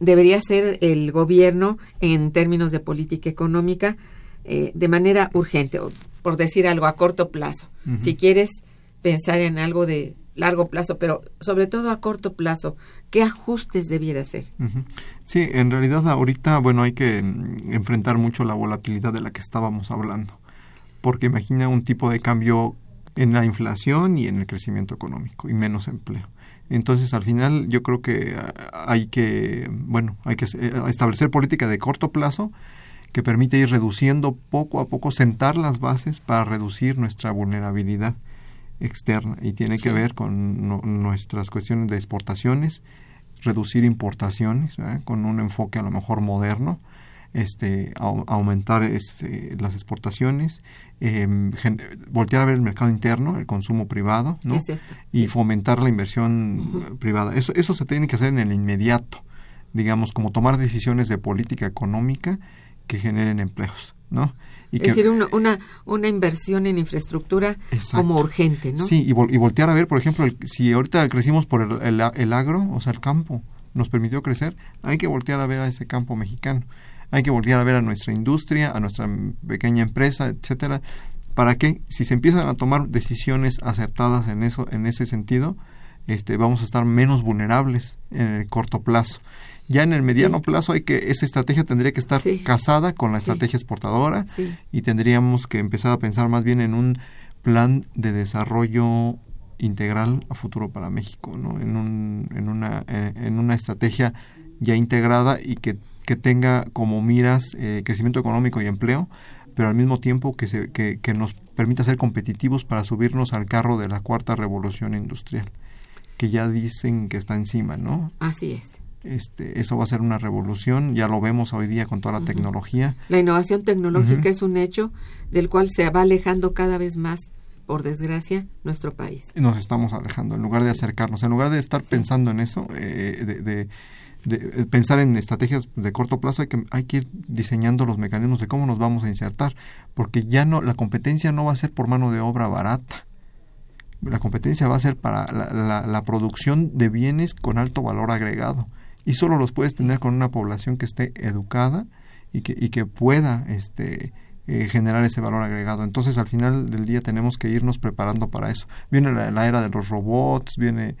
debería hacer el gobierno en términos de política económica eh, de manera urgente, o por decir algo a corto plazo. Si quieres pensar en algo de largo plazo, pero sobre todo a corto plazo, ¿qué ajustes debiera hacer? Sí, en realidad ahorita, bueno, hay que mm, enfrentar mucho la volatilidad de la que estábamos hablando, porque imagina un tipo de cambio en la inflación y en el crecimiento económico y menos empleo. Entonces, al final, yo creo que ah, hay que, bueno, hay que eh, establecer política de corto plazo que permite ir reduciendo poco a poco, sentar las bases para reducir nuestra vulnerabilidad externa. Y tiene que ver con nu- nuestras cuestiones de exportaciones, reducir importaciones con un enfoque a lo mejor moderno, este, au- aumentar este, las exportaciones, gen- voltear a ver el mercado interno, el consumo privado, ¿no? Es esto. y sí. fomentar la inversión eh, privada. Eso, eso se tiene que hacer en el inmediato, digamos, como tomar decisiones de política económica que generen empleos, ¿no? Y es que- decir, una, una, una inversión en infraestructura Exacto. como urgente, ¿no? Sí, y, vol- y voltear a ver, por ejemplo, el- si ahorita crecimos por el, el agro, o sea, el campo, nos permitió crecer, hay que voltear a ver a ese campo mexicano. Hay que voltear a ver a nuestra industria, a nuestra pequeña empresa, etcétera, para que si se empiezan a tomar decisiones acertadas en eso, en ese sentido, este, vamos a estar menos vulnerables en el corto plazo. Ya en el mediano Sí. plazo hay que esa estrategia tendría que estar Sí. casada con la Sí. estrategia exportadora y tendríamos que empezar a pensar más bien en un plan de desarrollo integral a futuro para México, ¿no? En, un, en, una, eh, en una estrategia ya integrada y que, que tenga como miras eh, crecimiento económico y empleo, pero al mismo tiempo que, se, que, que nos permita ser competitivos para subirnos al carro de la cuarta revolución industrial, que ya dicen que está encima, ¿no? Así es. Este, eso va a ser una revolución, ya lo vemos hoy día con toda la tecnología. La innovación tecnológica es un hecho del cual se va alejando cada vez más, por desgracia, nuestro país. nos estamos alejando, en lugar de acercarnos, en lugar de estar pensando en eso, eh, de, de- de, eh, pensar en estrategias de corto plazo, hay que, hay que ir diseñando los mecanismos de cómo nos vamos a insertar, porque ya no, la competencia no va a ser por mano de obra barata. La competencia va a ser para la, producción de bienes con alto valor agregado. Y solo los puedes tener con una población que esté educada y que, y que pueda este, eh, generar ese valor agregado. Entonces, al final del día tenemos que irnos preparando para eso. Viene la era de los robots, viene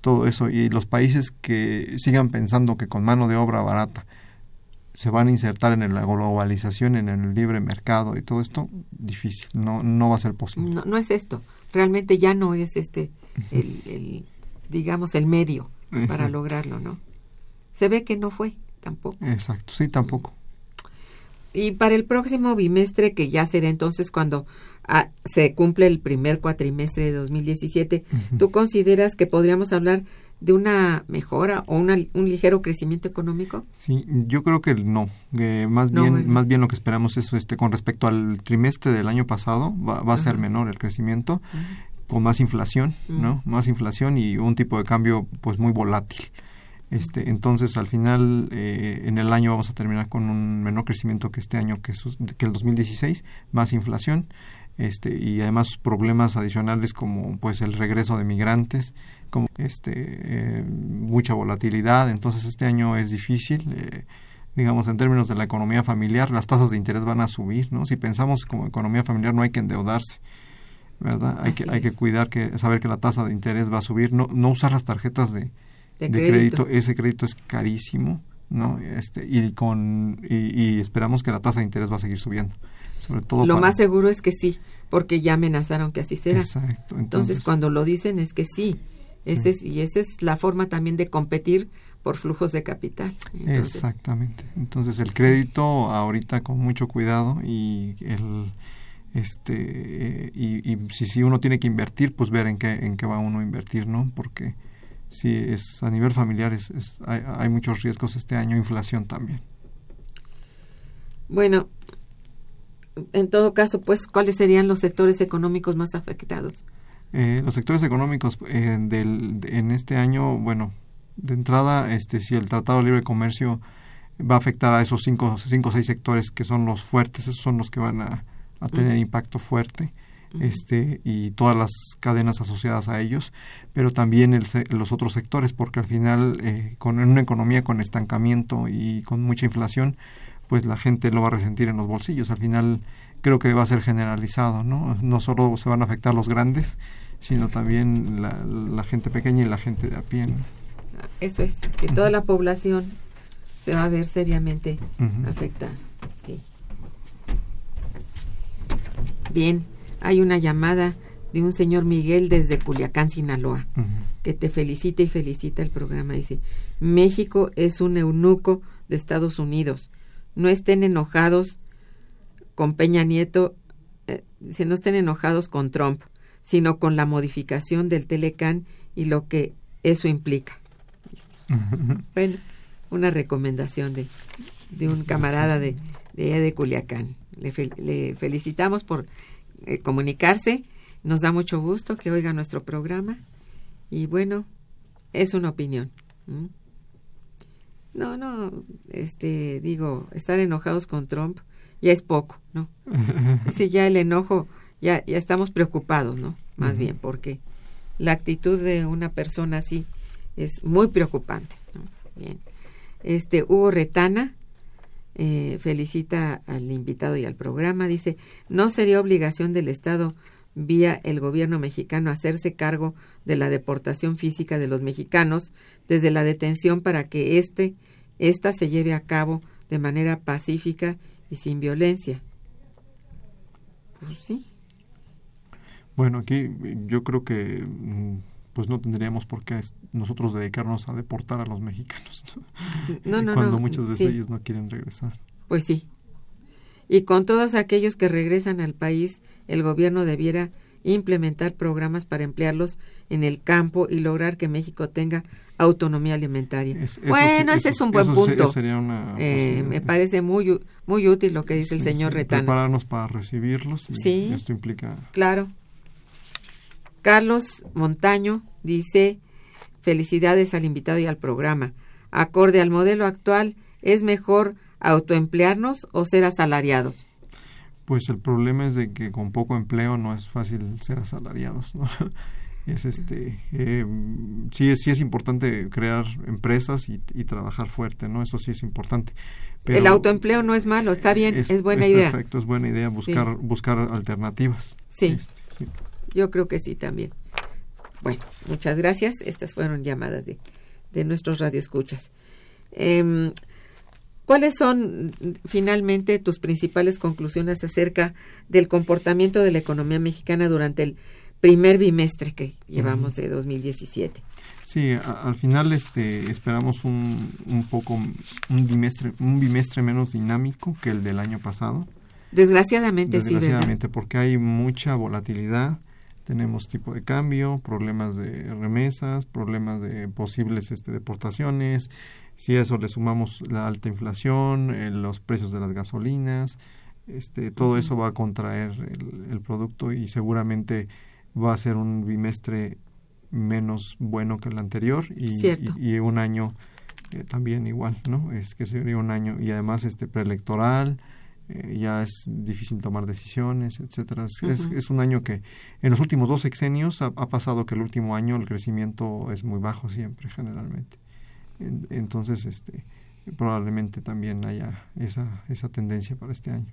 todo eso y los países que sigan pensando que con mano de obra barata se van a insertar en la globalización, en el libre mercado y todo esto, difícil, no, no va a ser posible. No, no es esto, realmente ya no es este, el, digamos, el medio para lograrlo, ¿no? Se ve que no fue tampoco. Exacto, sí, tampoco. Y para el próximo bimestre, que ya será entonces cuando ah, se cumple el primer cuatrimestre de 2017, ¿tú consideras que podríamos hablar de una mejora o una, un ligero crecimiento económico? Sí, yo creo que no. más bien, más bien lo que esperamos es este con respecto al trimestre del año pasado va, va a ser menor el crecimiento, con más inflación, ¿no? Más inflación y un tipo de cambio pues muy volátil. Este, entonces, al final, eh, en el año vamos a terminar con un menor crecimiento que este año, que, que el 2016, más inflación, este, y además problemas adicionales como pues el regreso de migrantes, como este, eh, mucha volatilidad. Entonces, este año es difícil. Eh, digamos, en términos de la economía familiar, las tasas de interés van a subir, ¿no? Si pensamos como economía familiar, no hay que endeudarse. ¿verdad? Hay que, hay que cuidar que saber que la tasa de interés va a subir, no, no usar las tarjetas de, de, crédito. ese crédito es carísimo, ¿no? Este, y, con, y, esperamos que la tasa de interés va a seguir subiendo. Sobre todo lo más seguro es que sí, porque ya amenazaron que así será. Exacto. Entonces, cuando lo dicen es que sí. Ese Es, y esa es la forma también de competir por flujos de capital. Exactamente. Entonces el crédito ahorita con mucho cuidado y el este y, y, si, si uno tiene que invertir pues ver en qué en qué va uno a invertir no porque sí es a nivel familiar es, hay, muchos riesgos este año, inflación también. Bueno, en todo caso, pues, ¿cuáles serían los sectores económicos más afectados? Eh, los sectores económicos eh, del, en este año, bueno, de entrada, este, si el Tratado de Libre Comercio va a afectar a esos cinco, cinco o seis sectores que son los fuertes, esos son los que van a, tener impacto fuerte este y todas las cadenas asociadas a ellos, pero también el, los otros sectores, porque al final eh, con una economía con estancamiento y con mucha inflación, pues la gente lo va a resentir en los bolsillos. Al final creo que va a ser generalizado, ¿no? No solo se van a afectar los grandes, sino también la, gente pequeña y la gente de a pie. Eso es, que toda la población se va a ver seriamente afectada. Bien, hay una llamada de un señor Miguel desde Culiacán, Sinaloa, que te felicita y felicita el programa. Dice, México es un eunuco de Estados Unidos. No estén enojados con Peña Nieto, eh, si no estén enojados con Trump, sino con la modificación del Telecán y lo que eso implica. Bueno, una recomendación de, de un camarada de, de, de Culiacán. Le, le felicitamos por eh, comunicarse. Nos da mucho gusto que oiga nuestro programa. Y bueno, es una opinión. No, no, este, digo, estar enojados con Trump ya es poco, ¿no? Si ya el enojo, ya, ya estamos preocupados, ¿no? Más bien, porque la actitud de una persona así es muy preocupante. Bien. Este, Hugo Retana eh, felicita al invitado y al programa. Dice, no sería obligación del Estado vía el gobierno mexicano hacerse cargo de la deportación física de los mexicanos desde la detención para que este, esta se lleve a cabo de manera pacífica y sin violencia. Pues sí. Bueno, aquí yo creo que mm, pues no tendríamos por qué nosotros dedicarnos a deportar a los mexicanos. No, no, Cuando muchas veces ellos no quieren regresar. Pues sí. Y con todos aquellos que regresan al país, el gobierno debiera implementar programas para emplearlos en el campo y lograr que México tenga autonomía alimentaria. bueno, ese es un buen punto. Eh, me parece muy muy útil lo que dice el señor Retano. Prepararnos para recibirlos. sí. Esto implica. Claro. Carlos Montaño dice, felicidades al invitado y al programa. acorde al modelo actual, ¿es mejor autoemplearnos o ser asalariados? Pues el problema es de que con poco empleo no es fácil ser asalariados, ¿no? Es este, eh, sí, es, sí es importante crear empresas y, y, trabajar fuerte, ¿no? Eso sí es importante. Pero el autoempleo no es malo, está bien, es, es buena es idea. Perfecto, es buena idea buscar, sí. buscar alternativas. Sí, este, sí, yo creo que sí también. Bueno, muchas gracias. Estas fueron llamadas de, de nuestros radioescuchas. Eh, ¿Cuáles son finalmente tus principales conclusiones acerca del comportamiento de la economía mexicana durante el primer bimestre que llevamos de 2017? Sí, a, al final este esperamos un, un poco un bimestre un bimestre menos dinámico que el del año pasado. Desgraciadamente, Desgraciadamente sí, porque hay mucha volatilidad tenemos tipo de cambio, problemas de remesas, problemas de posibles este, deportaciones, si a eso le sumamos la alta inflación, eh, los precios de las gasolinas, este, todo eso va a contraer el, el, producto y seguramente va a ser un bimestre menos bueno que el anterior y, y, y un año eh, también igual, ¿no? Es que sería un año y además este preelectoral, eh, ya es difícil tomar decisiones, etcétera. Es, uh -huh. es, es, un año que en los últimos dos sexenios ha, ha, pasado que el último año el crecimiento es muy bajo siempre, generalmente. En, entonces, este, probablemente también haya esa, esa tendencia para este año,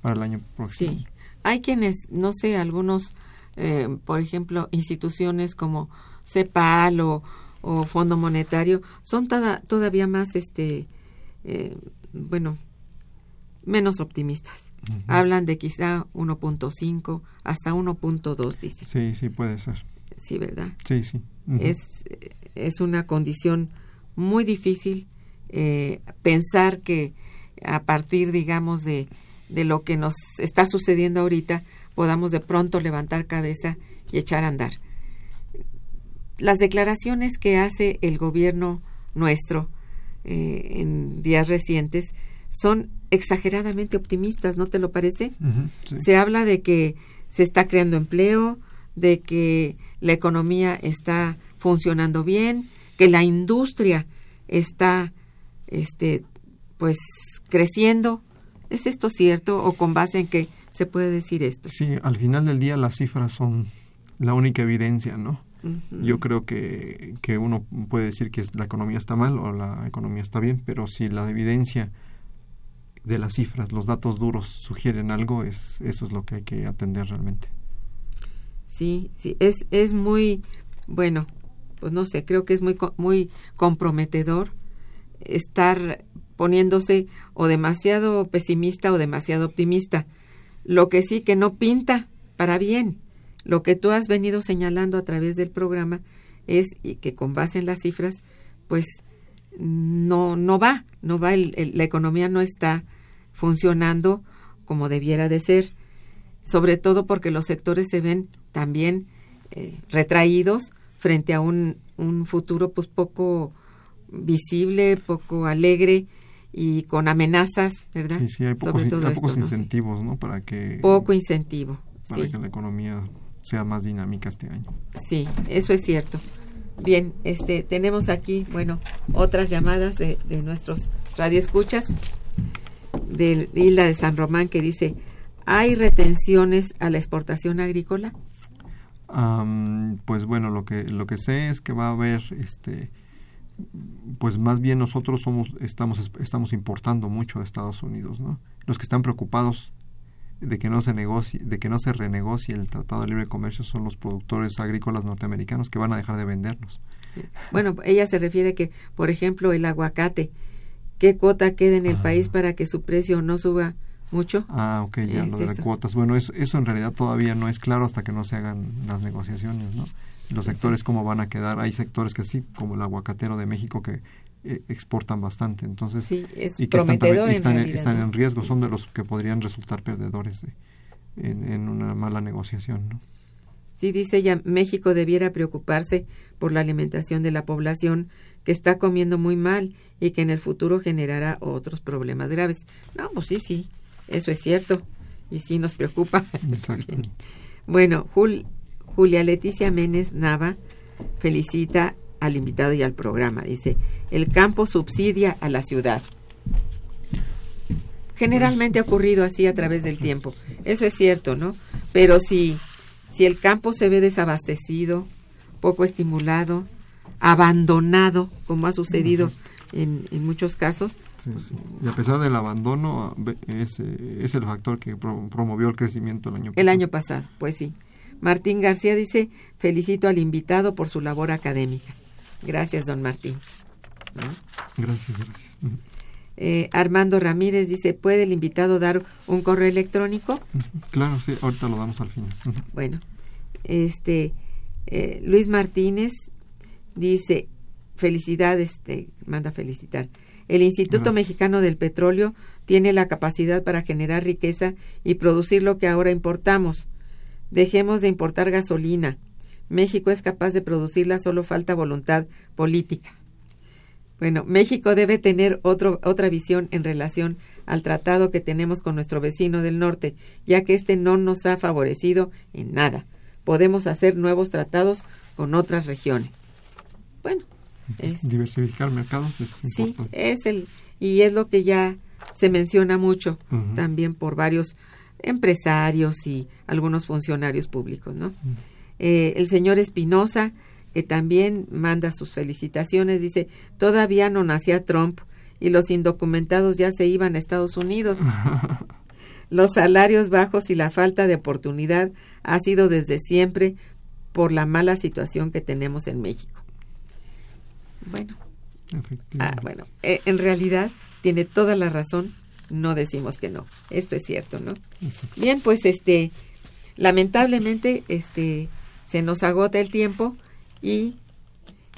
para el año próximo. Sí, hay quienes, no sé, algunos, eh, por ejemplo, instituciones como CEPAL o, o Fondo Monetario, son toda, todavía más, este, eh, bueno, menos optimistas. Uh -huh. Hablan de quizá 1.5 hasta 1.2, dice. Sí, sí, puede ser. Sí, ¿verdad? Sí, sí. Uh -huh. es, es una condición muy difícil eh, pensar que a partir, digamos, de, de lo que nos está sucediendo ahorita, podamos de pronto levantar cabeza y echar a andar. Las declaraciones que hace el gobierno nuestro eh, en días recientes son exageradamente optimistas, ¿no te lo parece? Uh -huh, sí. Se habla de que se está creando empleo, de que la economía está funcionando bien, que la industria está este pues creciendo. ¿Es esto cierto o con base en qué se puede decir esto? Sí, al final del día las cifras son la única evidencia, ¿no? Uh -huh. Yo creo que, que uno puede decir que la economía está mal o la economía está bien, pero si la evidencia de las cifras, los datos duros sugieren algo, es eso es lo que hay que atender realmente. Sí, sí, es, es muy, bueno, pues no sé, creo que es muy, muy comprometedor estar poniéndose o demasiado pesimista o demasiado optimista. Lo que sí que no pinta para bien. Lo que tú has venido señalando a través del programa es y que con base en las cifras, pues no, no va, no va, el, el, la economía no está funcionando como debiera de ser, sobre todo porque los sectores se ven también eh, retraídos frente a un, un futuro pues poco visible, poco alegre y con amenazas, ¿verdad? Sí, sí, hay pocos, Sobre todo hay pocos esto, incentivos, ¿no? ¿no? Para que... Poco incentivo, Para sí. que la economía sea más dinámica este año. Sí, eso es cierto. Bien, este, tenemos aquí, bueno, otras llamadas de, de nuestros radioescuchas de Isla de San Román que dice, ¿hay retenciones a la exportación agrícola? Um, pues bueno, lo que lo que sé es que va a haber este pues más bien nosotros somos estamos estamos importando mucho de Estados Unidos, ¿no? Los que están preocupados de que no se negocie, de que no se renegocie el Tratado de Libre Comercio son los productores agrícolas norteamericanos que van a dejar de vendernos. Bueno, ella se refiere que, por ejemplo, el aguacate, ¿qué cuota queda en el ah. país para que su precio no suba mucho? Ah, ok, ya, lo de las cuotas. Bueno, eso, eso en realidad todavía no es claro hasta que no se hagan las negociaciones, ¿no? Los sectores sí. cómo van a quedar. Hay sectores que sí, como el aguacatero de México, que eh, exportan bastante. Entonces, sí, es y que están, y están, en, realidad, están ¿no? en riesgo, son de los que podrían resultar perdedores de, en, en una mala negociación, ¿no? Sí, dice ella, México debiera preocuparse por la alimentación de la población que está comiendo muy mal y que en el futuro generará otros problemas graves. No, pues sí, sí, eso es cierto y sí nos preocupa. bueno, Jul, Julia Leticia Menes Nava felicita al invitado y al programa. Dice, el campo subsidia a la ciudad. Generalmente ha ocurrido así a través del tiempo. Eso es cierto, ¿no? Pero si, si el campo se ve desabastecido, poco estimulado, abandonado, como ha sucedido en, en muchos casos, y a pesar del abandono, es, es el factor que promovió el crecimiento el año pasado. El año pasado, pues sí. Martín García dice, felicito al invitado por su labor académica. Gracias, don Martín. Gracias, gracias. Eh, Armando Ramírez dice, ¿puede el invitado dar un correo electrónico? Claro, sí, ahorita lo damos al final. Bueno, este, eh, Luis Martínez dice, felicidades, te manda felicitar. El Instituto Mexicano del Petróleo tiene la capacidad para generar riqueza y producir lo que ahora importamos. Dejemos de importar gasolina. México es capaz de producirla, solo falta voluntad política. Bueno, México debe tener otro, otra visión en relación al tratado que tenemos con nuestro vecino del norte, ya que este no nos ha favorecido en nada. Podemos hacer nuevos tratados con otras regiones. Bueno, diversificar mercados es sí es el y es lo que ya se menciona mucho también por varios empresarios y algunos funcionarios públicos no eh, el señor Espinosa que también manda sus felicitaciones dice todavía no nacía Trump y los indocumentados ya se iban a Estados Unidos los salarios bajos y la falta de oportunidad ha sido desde siempre por la mala situación que tenemos en México. Bueno, ah, bueno eh, en realidad tiene toda la razón, no decimos que no, esto es cierto, ¿no? Bien, pues este, lamentablemente, este, se nos agota el tiempo y,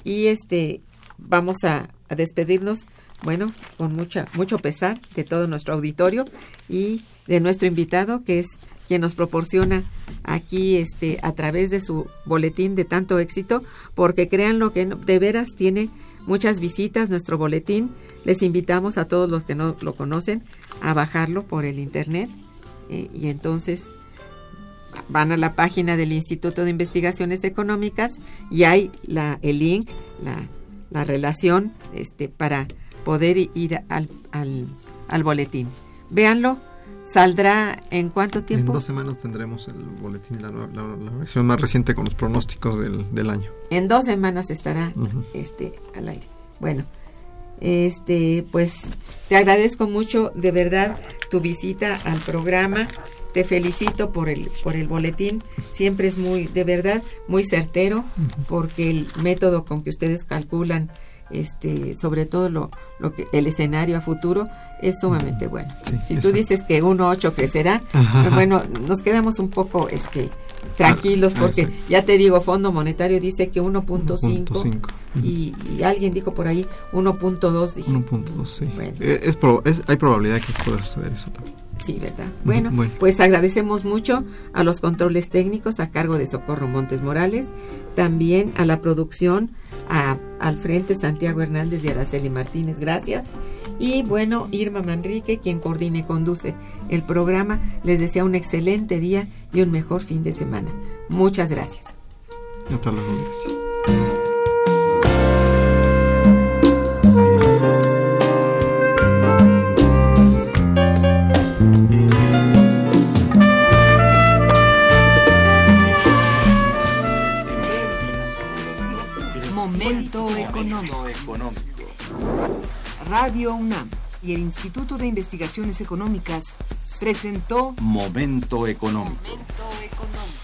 y este, vamos a, despedirnos, bueno, con mucha, mucho pesar de todo nuestro auditorio y de nuestro invitado, que es quien nos proporciona aquí este a través de su boletín de tanto éxito, porque créanlo que de veras tiene muchas visitas nuestro boletín. Les invitamos a todos los que no lo conocen a bajarlo por el internet eh, y entonces van a la página del Instituto de Investigaciones Económicas y hay la, el link, la, la relación este, para poder ir al, al, al boletín. Véanlo, ¿Saldrá en cuánto tiempo? En dos semanas tendremos el boletín, la, versión más reciente con los pronósticos del, año. En dos semanas estará este al aire. Bueno, este, pues te agradezco mucho de verdad tu visita al programa. Te felicito por el por el boletín. Siempre es muy, de verdad, muy certero, porque el método con que ustedes calculan este, sobre todo lo, lo que el escenario a futuro es sumamente bueno. si tú dices que 1.8 crecerá, bueno, nos quedamos un poco este tranquilos ah, porque ya te digo, Fondo Monetario dice que 1.5 y, y, alguien dijo por ahí 1.2. 1.2, sí. Eh, es, es, hay probabilidad que pueda suceder eso también. Sí, ¿verdad? Bueno, pues agradecemos mucho a los controles técnicos a cargo de Socorro Montes Morales, también a la producción, a, al frente Santiago Hernández y Araceli Martínez, gracias. Y bueno, Irma Manrique, quien coordina y conduce el programa, les desea un excelente día y un mejor fin de semana. Muchas gracias. Hasta luego, gracias. Económico. Radio UNAM y el Instituto de Investigaciones Económicas presentó Momento económico. Momento económico.